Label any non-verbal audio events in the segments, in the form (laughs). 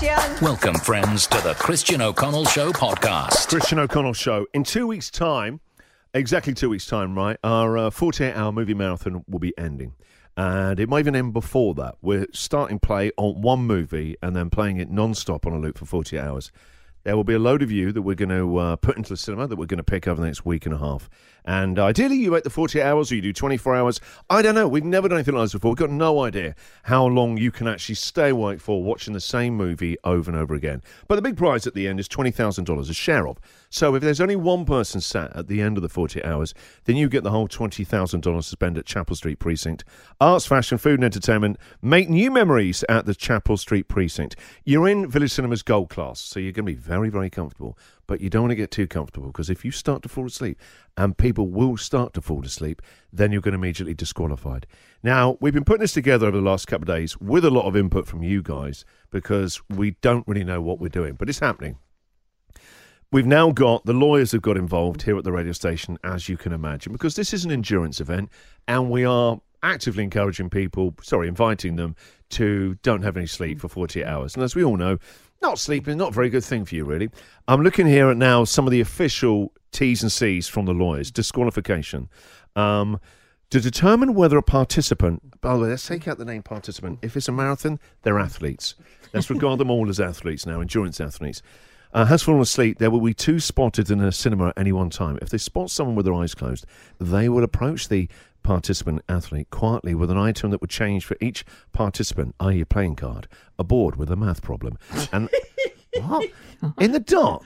Christian. Welcome, friends, to the Christian O'Connell Show podcast. Christian O'Connell Show. In two weeks' time, exactly two weeks' time, right, our uh, 48 hour movie marathon will be ending. And it might even end before that. We're starting play on one movie and then playing it non stop on a loop for 48 hours. There will be a load of you that we're going to uh, put into the cinema that we're going to pick over the next week and a half. And ideally, you wait the 48 hours or you do 24 hours. I don't know. We've never done anything like this before. We've got no idea how long you can actually stay awake for watching the same movie over and over again. But the big prize at the end is $20,000, a share of. So if there's only one person sat at the end of the 48 hours, then you get the whole $20,000 to spend at Chapel Street Precinct. Arts, fashion, food, and entertainment. Make new memories at the Chapel Street Precinct. You're in Village Cinema's Gold Class, so you're going to be very, very comfortable. But you don't want to get too comfortable because if you start to fall asleep, and people will start to fall asleep, then you're going to immediately disqualified. Now, we've been putting this together over the last couple of days with a lot of input from you guys because we don't really know what we're doing, but it's happening. We've now got the lawyers have got involved here at the radio station, as you can imagine, because this is an endurance event, and we are actively encouraging people, sorry, inviting them to don't have any sleep for 48 hours. And as we all know, not sleeping not a very good thing for you, really. I'm looking here at now some of the official T's and C's from the lawyers, disqualification. Um, to determine whether a participant, by the way, let's take out the name participant. If it's a marathon, they're athletes. Let's regard them all as athletes now, endurance athletes. Uh, has fallen asleep. There will be two spotted in a cinema at any one time. If they spot someone with their eyes closed, they will approach the participant athlete quietly with an item that would change for each participant, i.e., a playing card, a board with a math problem, and (laughs) what in the dark.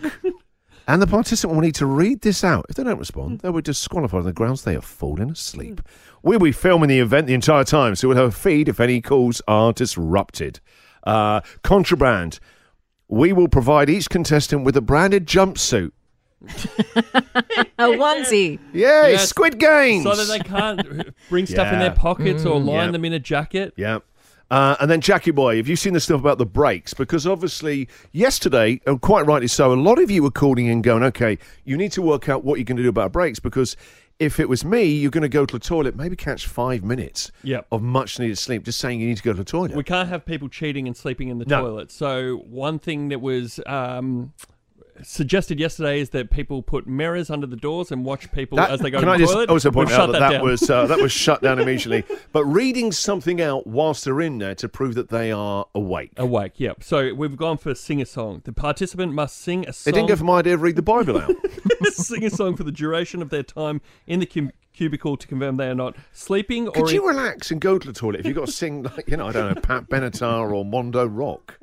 And the participant will need to read this out. If they don't respond, they will be disqualified on the grounds they have fallen asleep. We'll be filming the event the entire time, so we'll have a feed if any calls are disrupted. Uh, contraband. We will provide each contestant with a branded jumpsuit. (laughs) A onesie. Yay, Yes. Squid Games! so that they can't bring stuff in Yeah. their pockets or line Yeah. them in a jacket. Yeah. Uh, and then Jackie Boy, have you seen the stuff about the breaks? Because obviously, yesterday, and quite rightly so, a lot of you were calling in going, okay, you need to work out what you're going to do about breaks because if it was me, you're going to go to the toilet, maybe catch five minutes Yep. of much needed sleep, just saying you need to go to the toilet. We can't have people cheating and sleeping in the No. toilet. So one thing that was um, suggested yesterday is that people put mirrors under the doors and watch people That- as they go can to I the just toilet. also point We've out shut that that, was uh, that was shut down (laughs) immediately. But reading something out whilst they're in there to prove that they are awake. awake. Yep. So we've gone for sing a song. The participant must sing a They song. didn't go for my idea of read the Bible out. (laughs) sing a song for the duration of their time in the cubicle to confirm they are not sleeping or Could in- you relax and go to the toilet if you've got to sing, like, you know, I don't know, Pat Benatar or Mondo Rock?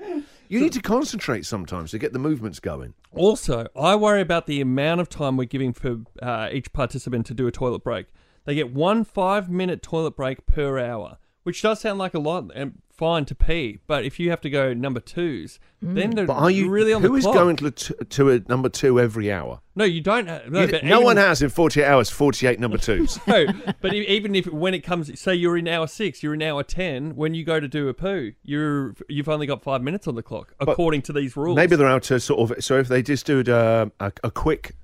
You need to concentrate sometimes to get the movements going. Also, I worry about the amount of time we're giving for uh, each participant to do a toilet break. They get one five minute toilet break per hour, which does sound like a lot and fine to pee. But if you have to go number twos, then they're But are you really on Who the is clock. going to, to a number two every hour? No, you don't. Uh, no, You- but no even- one has in 48 hours 48 number (laughs) twos. No, but even if when it comes, say you're in hour six, you're in hour ten. When you go to do a poo, you're you've only got five minutes on the clock according to these rules. Maybe they're out to sort of. So if they just do uh, a, a quick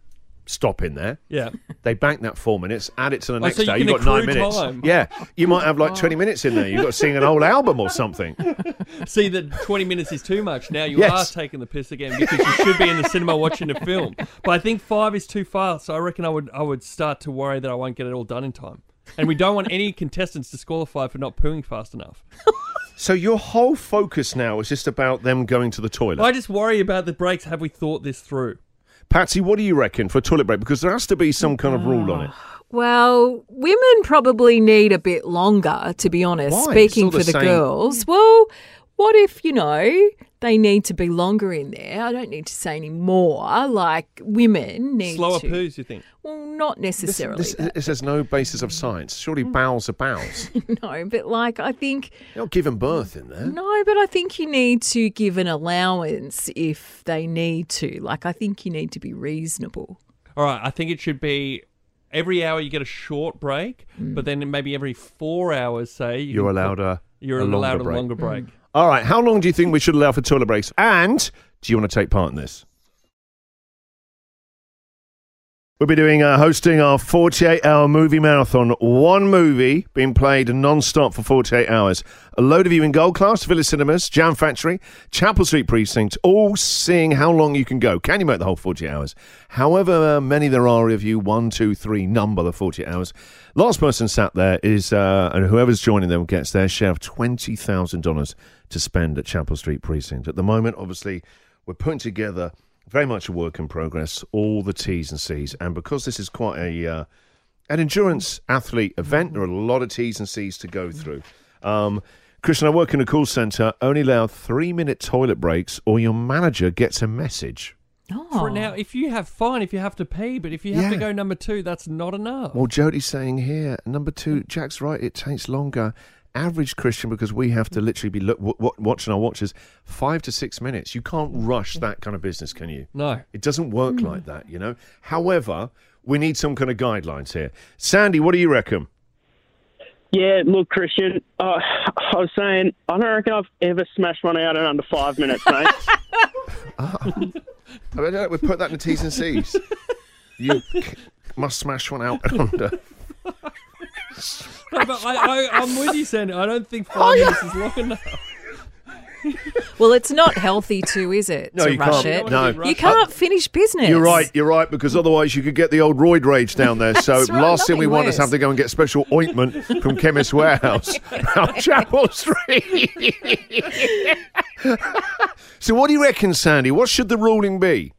stop in there, yeah. they bank that four minutes, add it to the Oh, next so you day. You've got nine minutes. time. Yeah, you might have like 20 minutes in there. You've got to sing an old album or something. (laughs) See that 20 minutes is too much. Now you Yes. are taking the piss again because you should be in the cinema watching a film. But I think five is too fast. So I reckon I would I would start to worry that I won't get it all done in time. And we don't want any (laughs) contestants disqualified for not pooing fast enough. So your whole focus now is just about them going to the toilet. I just worry about the breaks. Have we thought this through? Patsy, what do you reckon for a toilet break? Because there has to be some kind of rule on it. (sighs) Well, women probably need a bit longer, to be honest, Why? speaking for the the girls. Well, what if, you know, they need to be longer in there? I don't need to say any more. Like women need Slower to. poos, you think? Well, not necessarily. This, this has no basis of science. Surely mm. bowels are bowels. (laughs) no, but like I think You're not giving birth in there. no, but I think you need to give an allowance if they need to. Like I think you need to be reasonable. All right, I think it should be every hour you get a short break, but mm. then maybe every four hours, say you You're allowed a you're a allowed a longer break. Mm. All right. How long do you think we should allow for toilet breaks? And do you want to take part in this? We'll be doing uh, hosting our 48 hour movie marathon. One movie being played non stop for 48 hours. A load of you in Gold Class, Village Cinemas, Jam Factory, Chapel Street Precinct, all seeing how long you can go. Can you make the whole 48 hours? However many there are of you, one, two, three, number the 48 hours. Last person sat there is, uh, and whoever's joining them gets their share of $20,000 to spend at Chapel Street Precinct. At the moment, obviously, we're putting together very much a work in progress, all the T's and C's. And because this is quite a uh, an endurance athlete event, there are a lot of T's and C's to go through. Um, Christian, I work in a call centre, only allow three minute toilet breaks or your manager gets a message. Oh. For now, if you have fine, if you have to pee, but if you have to go number two, that's not enough. Well, Jody's saying here, number two, Jack's right, it takes longer. Average Christian, because we have to literally be look, w- w- watching our watches, five to six minutes. You can't rush that kind of business, can you? no. It doesn't work like that, you know. However, we need some kind of guidelines here. Sandy, what do you reckon? Yeah, look, Christian, uh, I was saying, I don't reckon I've ever smashed one out in under five minutes, mate. (laughs) I mean, uh, we put that in the T's and C's. You c- (laughs) must smash one out under. (laughs) No, but I, I, I'm with you, Sandy. I don't think Oh, five minutes is long enough. Well, it's not healthy too, is it? No, to you rush can't. it. No. You can't finish business. You're right. You're right because otherwise you could get the old roid rage down there. (laughs) So right, last thing we nothing want is worse. have to go and get special ointment from Chemist Warehouse (laughs) on Chapel Street. so what do you reckon, Sandy? What should the ruling be?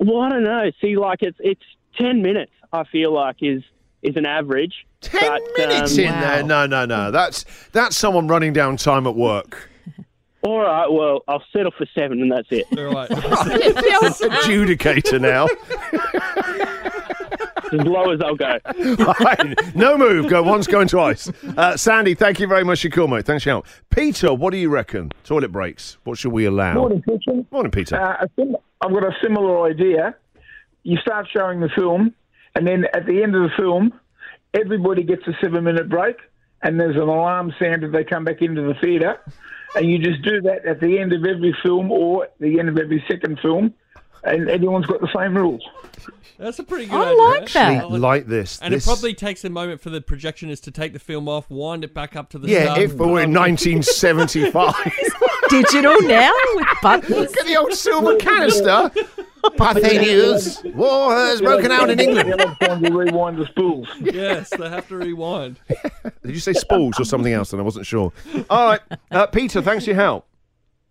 well, I don't know. See, like it's it's ten minutes. I feel like is is an average. Ten But, minutes um, in there? No, no, no. That's that's someone running down time at work. (laughs) All right, well, I'll settle for seven, and that's it. (laughs) All right. (laughs) Adjudicator now. As low as I'll go. Right. no move. Go once, going twice. Uh, Sandy, thank you very much for your call, mate. Thanks for your help. Peter, what do you reckon? Toilet breaks. What should we allow? Morning, Christian. Morning, Peter. Uh, I've got a similar idea. You start showing the film, and then at the end of the film, everybody gets a seven minute break, and there's an alarm sound if they come back into the theatre. And you just do that at the end of every film or at the end of every second film, and everyone's got the same rules. That's a pretty good I idea. like that. I like- like this. And this- it probably takes a moment for the projectionist to take the film off, wind it back up to the Yeah, start. if we were in (laughs) 1975. Digital now with buttons. Look at the old silver canister. Parthenius. War has broken out in England. Everyone's trying to rewind the spools. yes, they have to rewind. Did you say spools or something else? And I wasn't sure. All right, uh, Peter. Thanks for your help.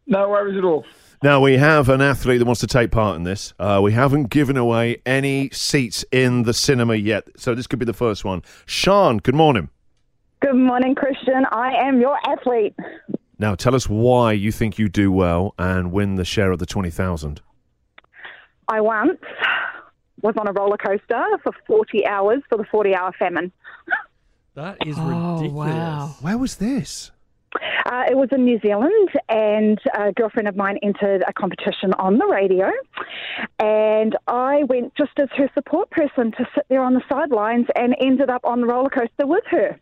No worries at all. Now we have an athlete that wants to take part in this. Uh, we haven't given away any seats in the cinema yet, so this could be the first one. Sean, good morning. Good morning, Christian. I am your athlete. Now tell us why you think you do well and win the share of the twenty thousand. I once was on a roller coaster for 40 hours for the 40 hour famine. That (gasps) is Oh, ridiculous. wow. Where was this? Uh, it was in New Zealand, and a girlfriend of mine entered a competition on the radio. And I went just as her support person to sit there on the sidelines and ended up on the roller coaster with her.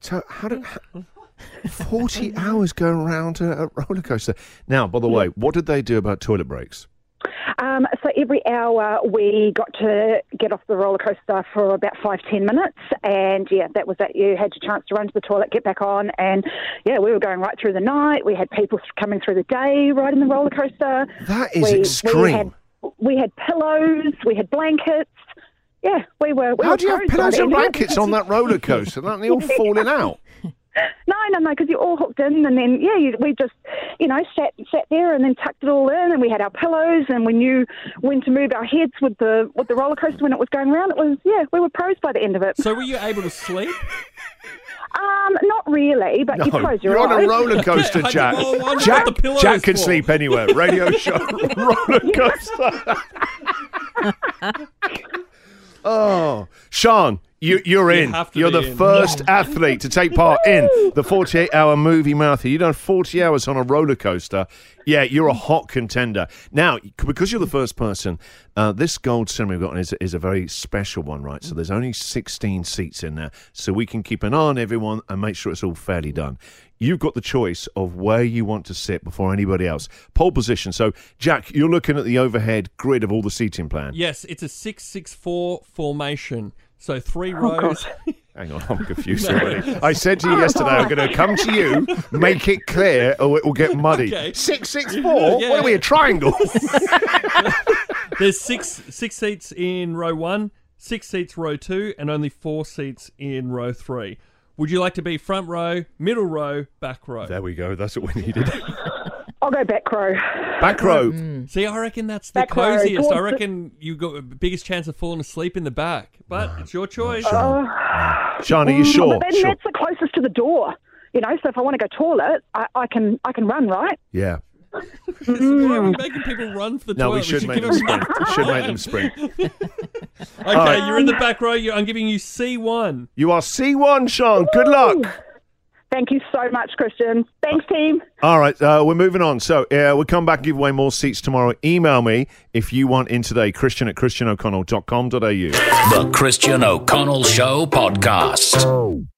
So how did (laughs) forty hours go around a, a roller coaster? Now, by the way, what did they do about toilet breaks? Um, so every hour we got to get off the roller coaster for about five ten minutes, and yeah, that was it. You had your chance to run to the toilet, get back on, and yeah, we were going right through the night. We had people coming through the day riding the roller coaster. That is we, extreme. We had, we had pillows, we had blankets. Yeah, we were. We How were do you have pillows and end of it. (laughs) blankets on that roller coaster? Aren't they all (laughs) falling out? No, no, no, because you're all hooked in, and then yeah, you, we just, you know, sat sat there and then tucked it all in, and we had our pillows, and we knew when to move our heads with the with the roller coaster when it was going around. It was yeah, we were pros by the end of it. So were you able to sleep? Um, not really, but you No, close your you're on a roller (laughs) coaster, Jack. know, I wonder Jack, what the pillow Jack can for. sleep anywhere. Radio (laughs) show, roller coaster. (laughs) oh, Sean, You, you're in. have You're the in. first athlete to take part in the 48 hour movie marathon. You've done 40 hours on a roller coaster. Yeah, you're a hot contender. Now, because you're the first person, uh, this gold ceremony we've got is, is a very special one, right? So there's only 16 seats in there, so we can keep an eye on everyone and make sure it's all fairly done. You've got the choice of where you want to sit before anybody else. Pole position. So, Jack, you're looking at the overhead grid of all the seating plan. Yes, it's a six-six-four formation. So three Oh, rows. (laughs) Hang on, I'm confused (laughs) already. I said to you yesterday, I'm going to come to you, (laughs) make it clear, or it will get muddy. Okay. Six, six, four. Yeah. What are we? A triangle? There's six six seats in row one, six seats row two, and only four seats in row three. Would you like to be front row, middle row, back row? there we go. That's what we needed. I'll go back row. Back row. Mm. See, I reckon that's the Back row, coziest. I reckon you got the biggest chance of falling asleep in the back. But it's your choice. Sean, are you sure? But then Sure. that's the closest to the door. You know, so if I want to go toilet, I, I can I can run, right? Yeah. Why are mm. making people run for the No, we toilet? should make them them sprint. (laughs) should make them sprint. Okay, you're in the back row. I'm giving you C1. You are C1, Sean. Good luck. Thank you so much, Christian. Thanks, team. All right, uh, we're moving on. So uh, we'll come back and give away more seats tomorrow. Email me if you want in today, christian at christianoconnell.com.au. The Christian O'Connell Show Podcast.